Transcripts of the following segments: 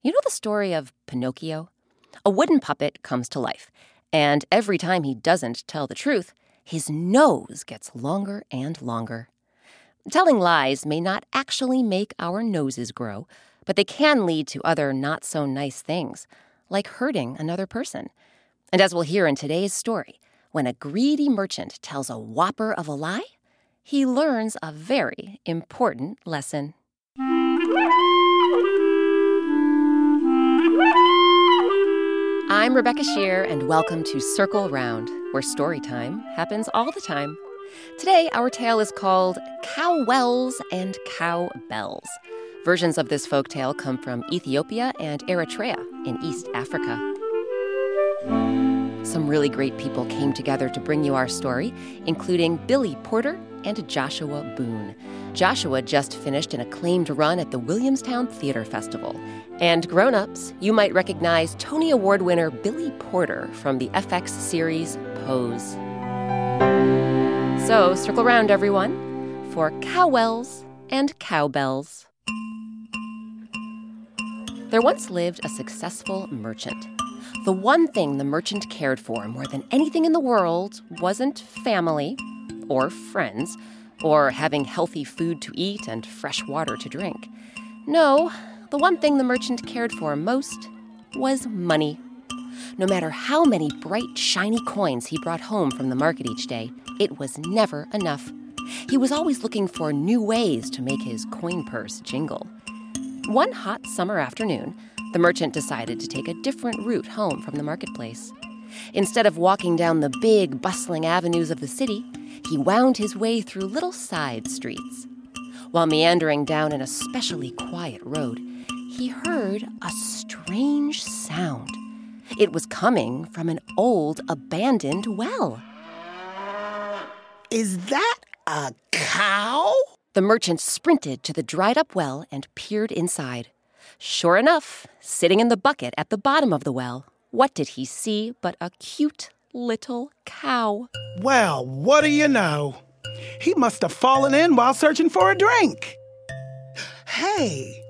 You know the story of Pinocchio? A wooden puppet comes to life, and every time he doesn't tell the truth, his nose gets longer and longer. Telling lies may not actually make our noses grow, but they can lead to other not so nice things, like hurting another person. And as we'll hear in today's story, when a greedy merchant tells a whopper of a lie, he learns a very important lesson. I'm Rebecca Sheir, and welcome to Circle Round, where story time happens all the time. Today, our tale is called Cow Wells and Cow Bells. Versions of this folk tale come from Ethiopia and Eritrea in East Africa. Some really great people came together to bring you our story, including Billy Porter and Joshua Boone. Joshua just finished an acclaimed run at the Williamstown Theater Festival. And grown ups, you might recognize Tony Award winner Billy Porter from the FX series Pose. So circle around, everyone, for cow wells and cowbells. There once lived a successful merchant. The one thing the merchant cared for more than anything in the world wasn't family or friends or having healthy food to eat and fresh water to drink. No, the one thing the merchant cared for most was money. No matter how many bright, shiny coins he brought home from the market each day, it was never enough. He was always looking for new ways to make his coin purse jingle. One hot summer afternoon, the merchant decided to take a different route home from the marketplace. Instead of walking down the big, bustling avenues of the city, he wound his way through little side streets. While meandering down an especially quiet road, he heard a strange sound. It was coming from an old, abandoned well. Is that a cow? The merchant sprinted to the dried up well and peered inside. Sure enough, sitting in the bucket at the bottom of the well, what did he see but a cute little cow. Well, what do you know? He must have fallen in while searching for a drink. Hey,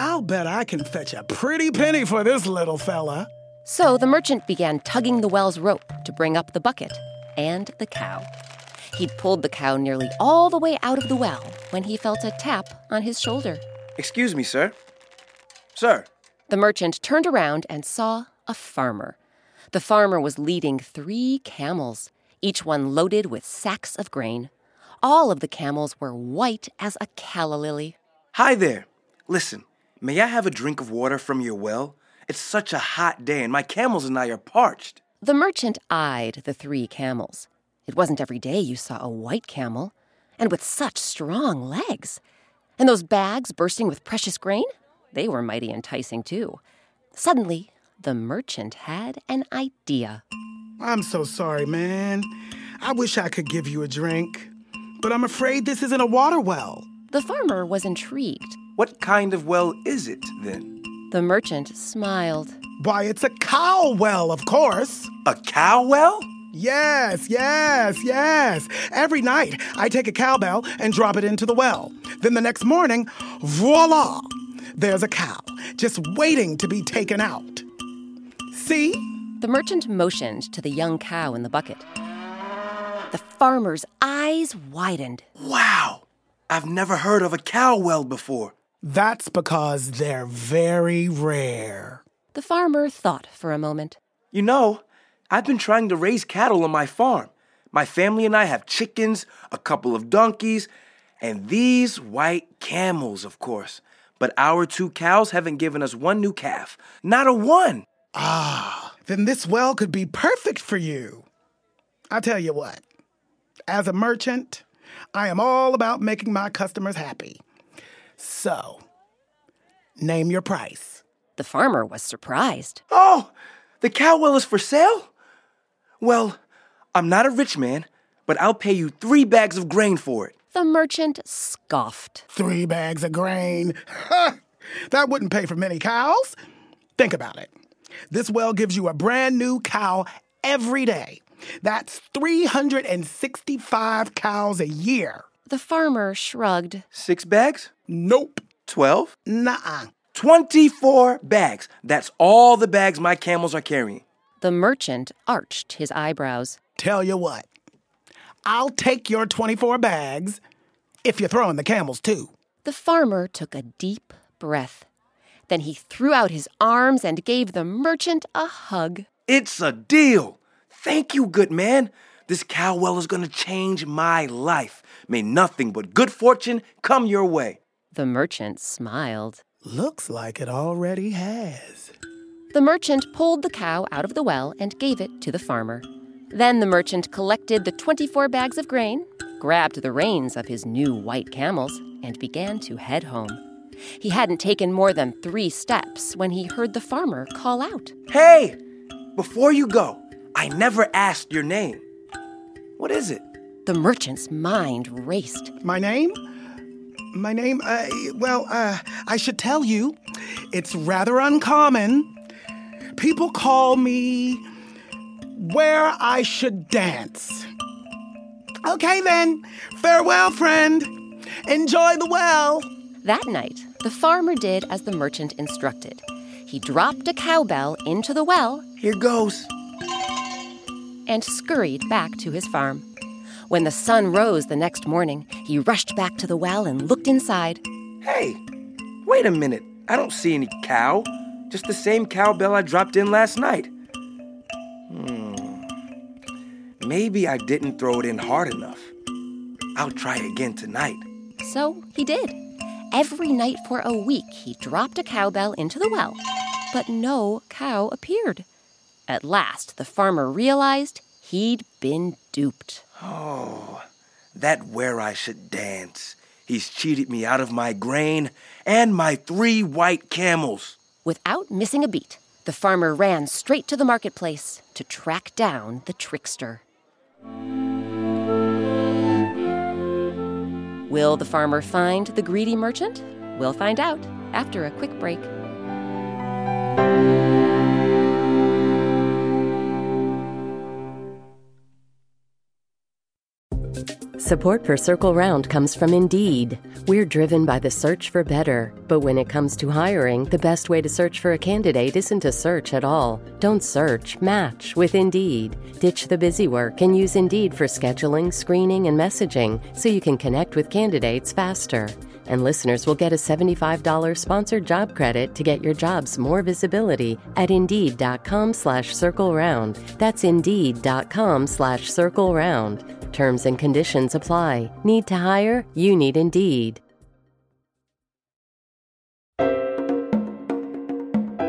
I'll bet I can fetch a pretty penny for this little fella. So the merchant began tugging the well's rope to bring up the bucket and the cow. He'd pulled the cow nearly all the way out of the well when he felt a tap on his shoulder. Excuse me, sir. Sir. The merchant turned around and saw a farmer the farmer was leading three camels, each one loaded with sacks of grain. All of the camels were white as a calla lily. Hi there. Listen, may I have a drink of water from your well? It's such a hot day and my camels and I are parched. The merchant eyed the three camels. It wasn't every day you saw a white camel, and with such strong legs. And those bags bursting with precious grain? They were mighty enticing, too. Suddenly, the merchant had an idea. I'm so sorry, man. I wish I could give you a drink, but I'm afraid this isn't a water well. The farmer was intrigued. What kind of well is it, then? The merchant smiled. Why, it's a cow well, of course. A cow well? Yes, yes, yes. Every night I take a cowbell and drop it into the well. Then the next morning, voila, there's a cow just waiting to be taken out. See? The merchant motioned to the young cow in the bucket. The farmer's eyes widened. Wow! I've never heard of a cow well before. That's because they're very rare. The farmer thought for a moment. You know, I've been trying to raise cattle on my farm. My family and I have chickens, a couple of donkeys, and these white camels, of course. But our two cows haven't given us one new calf. Not a one. Ah, then this well could be perfect for you. I tell you what, as a merchant, I am all about making my customers happy. So, name your price. The farmer was surprised. Oh, the cow well is for sale? Well, I'm not a rich man, but I'll pay you three bags of grain for it. The merchant scoffed. Three bags of grain. that wouldn't pay for many cows. Think about it. This well gives you a brand new cow every day. That's 365 cows a year. The farmer shrugged. Six bags? Nope. Twelve? Nuh-uh. 24 bags. That's all the bags my camels are carrying. The merchant arched his eyebrows. Tell you what, I'll take your 24 bags if you're throwing the camels too. The farmer took a deep breath. Then he threw out his arms and gave the merchant a hug. It's a deal. Thank you, good man. This cow well is going to change my life. May nothing but good fortune come your way. The merchant smiled. Looks like it already has. The merchant pulled the cow out of the well and gave it to the farmer. Then the merchant collected the 24 bags of grain, grabbed the reins of his new white camels, and began to head home. He hadn't taken more than three steps when he heard the farmer call out. Hey, before you go, I never asked your name. What is it? The merchant's mind raced. My name? My name, uh, well, uh, I should tell you, it's rather uncommon. People call me Where I Should Dance. Okay then, farewell, friend. Enjoy the well. That night, the farmer did as the merchant instructed. He dropped a cowbell into the well Here goes. And scurried back to his farm. When the sun rose the next morning, he rushed back to the well and looked inside. Hey, wait a minute. I don't see any cow. Just the same cowbell I dropped in last night. Hmm. Maybe I didn't throw it in hard enough. I'll try again tonight. So he did. Every night for a week, he dropped a cowbell into the well, but no cow appeared. At last, the farmer realized he'd been duped. Oh, that where I should dance. He's cheated me out of my grain and my three white camels. Without missing a beat, the farmer ran straight to the marketplace to track down the trickster. Will the farmer find the greedy merchant? We'll find out after a quick break. Support for Circle Round comes from Indeed. We're driven by the search for better, but when it comes to hiring, the best way to search for a candidate isn't to search at all. Don't search, match with Indeed. Ditch the busy work and use Indeed for scheduling, screening, and messaging so you can connect with candidates faster. And listeners will get a $75 sponsored job credit to get your jobs more visibility at Indeed.com slash Circle Round. That's Indeed.com slash Circle Round. Terms and conditions apply. Need to hire? You need Indeed.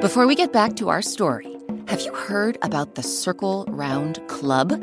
Before we get back to our story, have you heard about the Circle Round Club?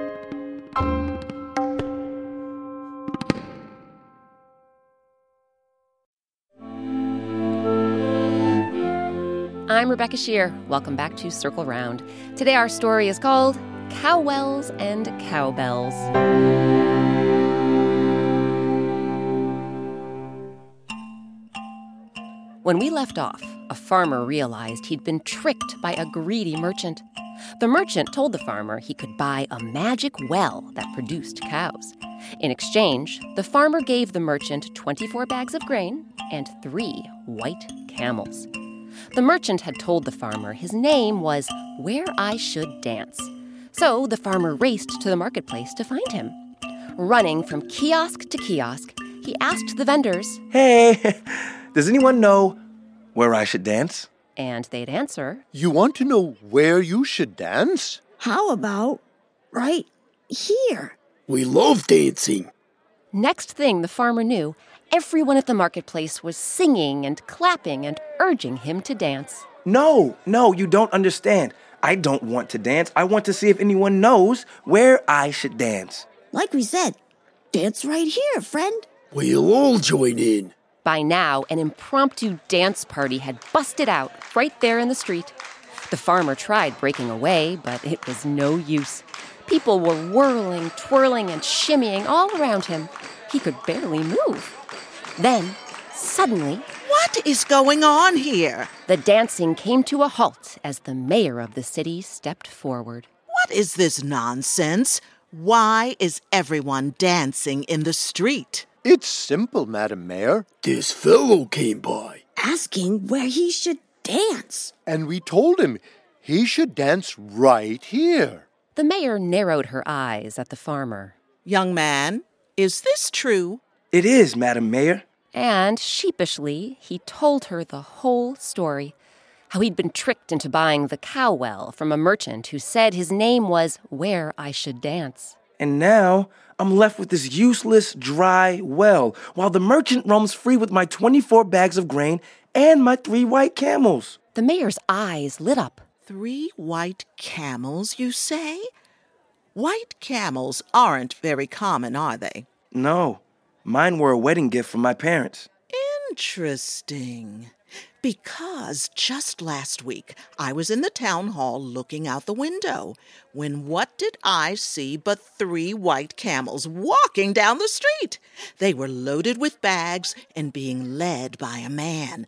I'm Rebecca Sheir. Welcome back to Circle Round. Today our story is called Cowwells and Cowbells. When we left off, a farmer realized he'd been tricked by a greedy merchant. The merchant told the farmer he could buy a magic well that produced cows. In exchange, the farmer gave the merchant 24 bags of grain and three white camels. The merchant had told the farmer his name was Where I Should Dance. So the farmer raced to the marketplace to find him. Running from kiosk to kiosk, he asked the vendors, Hey, does anyone know where I should dance? And they'd answer, You want to know where you should dance? How about right here? We love dancing. Next thing the farmer knew, everyone at the marketplace was singing and clapping and urging him to dance. No, no, you don't understand. I don't want to dance. I want to see if anyone knows where I should dance. Like we said, dance right here, friend. We'll all join in. By now, an impromptu dance party had busted out right there in the street. The farmer tried breaking away, but it was no use. People were whirling, twirling, and shimmying all around him. He could barely move. Then, suddenly, What is going on here? the dancing came to a halt as the mayor of the city stepped forward. What is this nonsense? Why is everyone dancing in the street? It's simple, Madam Mayor. This fellow came by. Asking where he should dance. And we told him he should dance right here. The mayor narrowed her eyes at the farmer. Young man, is this true? It is, Madam Mayor. And sheepishly, he told her the whole story how he'd been tricked into buying the cow well from a merchant who said his name was Where I Should Dance. And now I'm left with this useless, dry well, while the merchant roams free with my 24 bags of grain and my three white camels. The mayor's eyes lit up. Three white camels, you say? White camels aren't very common, are they? No, mine were a wedding gift from my parents. Interesting. Because just last week I was in the town hall looking out the window when what did I see but three white camels walking down the street? They were loaded with bags and being led by a man.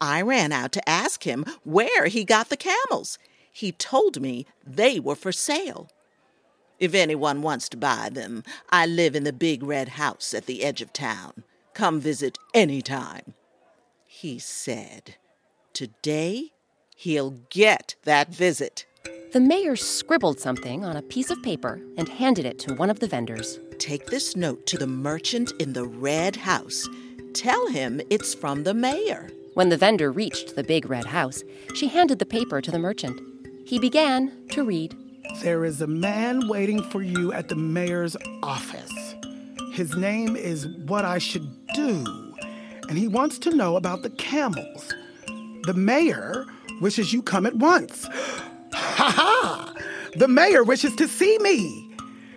I ran out to ask him where he got the camels. He told me they were for sale. If anyone wants to buy them, I live in the big red house at the edge of town. Come visit any time. He said, Today he'll get that visit. The mayor scribbled something on a piece of paper and handed it to one of the vendors. Take this note to the merchant in the red house. Tell him it's from the mayor. When the vendor reached the big red house, she handed the paper to the merchant. He began to read. There is a man waiting for you at the mayor's office. His name is What I Should Do, and he wants to know about the camels. The mayor wishes you come at once. Ha ha! The mayor wishes to see me.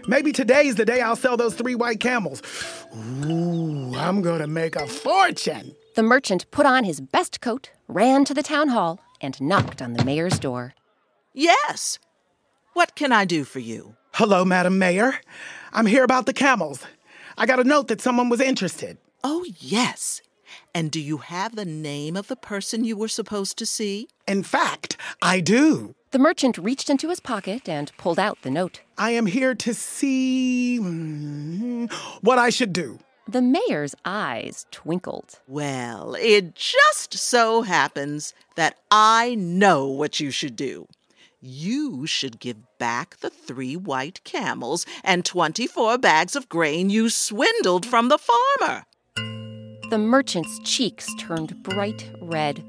Maybe today's the day I'll sell those three white camels. Ooh, I'm gonna make a fortune. The merchant put on his best coat, ran to the town hall, and knocked on the mayor's door. Yes. What can I do for you? Hello, Madam Mayor. I'm here about the camels. I got a note that someone was interested. Oh, yes. And do you have the name of the person you were supposed to see? In fact, I do. The merchant reached into his pocket and pulled out the note. I am here to see mm, what I should do. The mayor's eyes twinkled. Well, it just so happens that I know what you should do. You should give back the three white camels and 24 bags of grain you swindled from the farmer. The merchant's cheeks turned bright red.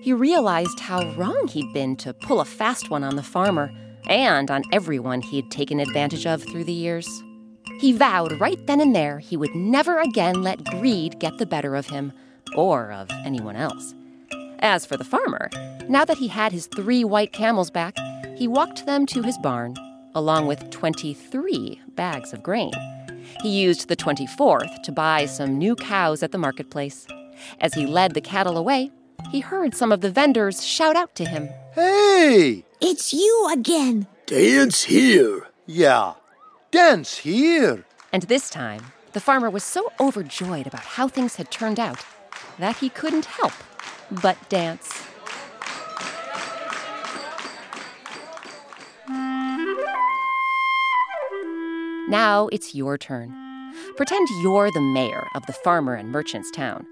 He realized how wrong he'd been to pull a fast one on the farmer and on everyone he had taken advantage of through the years. He vowed right then and there he would never again let greed get the better of him or of anyone else. As for the farmer, now that he had his three white camels back, he walked them to his barn, along with 23 bags of grain. He used the 24th to buy some new cows at the marketplace. As he led the cattle away, he heard some of the vendors shout out to him. Hey! It's you again. Dance here. Yeah, dance here. And this time, the farmer was so overjoyed about how things had turned out that he couldn't help but dance. Now it's your turn. Pretend you're the mayor of the farmer and merchant's town.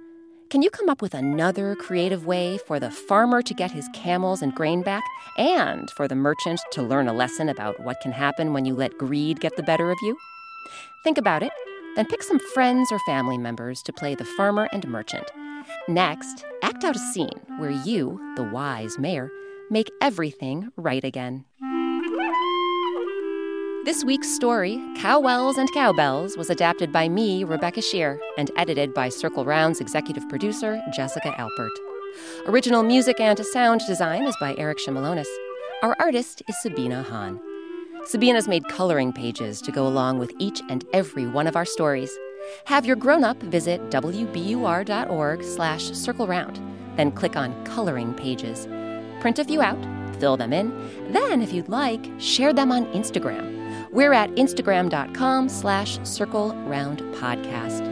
Can you come up with another creative way for the farmer to get his camels and grain back and for the merchant to learn a lesson about what can happen when you let greed get the better of you? Think about it, then pick some friends or family members to play the farmer and merchant. Next, out a scene where you, the wise mayor, make everything right again. This week's story, Cowwells and Cowbells, was adapted by me, Rebecca Sheir, and edited by Circle Round's executive producer, Jessica Alpert. Original music and sound design is by Eric Shimalonis. Our artist is Sabina Hahn. Sabina's made coloring pages to go along with each and every one of our stories. Have your grown-up visit wbur.org slash circle round, then click on Coloring Pages. Print a few out, fill them in, then, if you'd like, share them on Instagram. We're at instagram.com slash circle round podcast.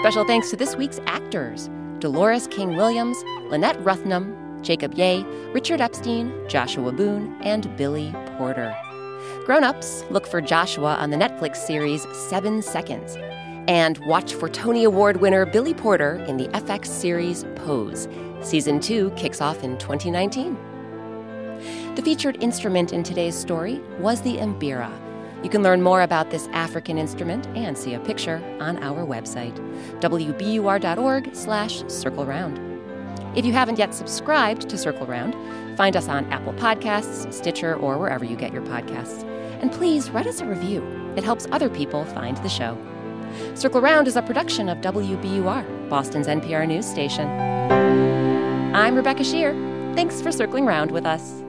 Special thanks to this week's actors Dolores King Williams, Lynette Rathnam, Jacob Ye, Richard Epstein, Joshua Boone, and Billy Porter. Grown ups, look for Joshua on the Netflix series Seven Seconds. And watch for Tony Award winner Billy Porter in the FX series Pose. Season 2 kicks off in 2019. The featured instrument in today's story was the mbira. You can learn more about this African instrument and see a picture on our website, wbur.org slash circle round. If you haven't yet subscribed to Circle Round, find us on Apple Podcasts, Stitcher, or wherever you get your podcasts. And please write us a review. It helps other people find the show. Circle Round is a production of WBUR, Boston's NPR news station. I'm Rebecca Sheir. Thanks for circling round with us.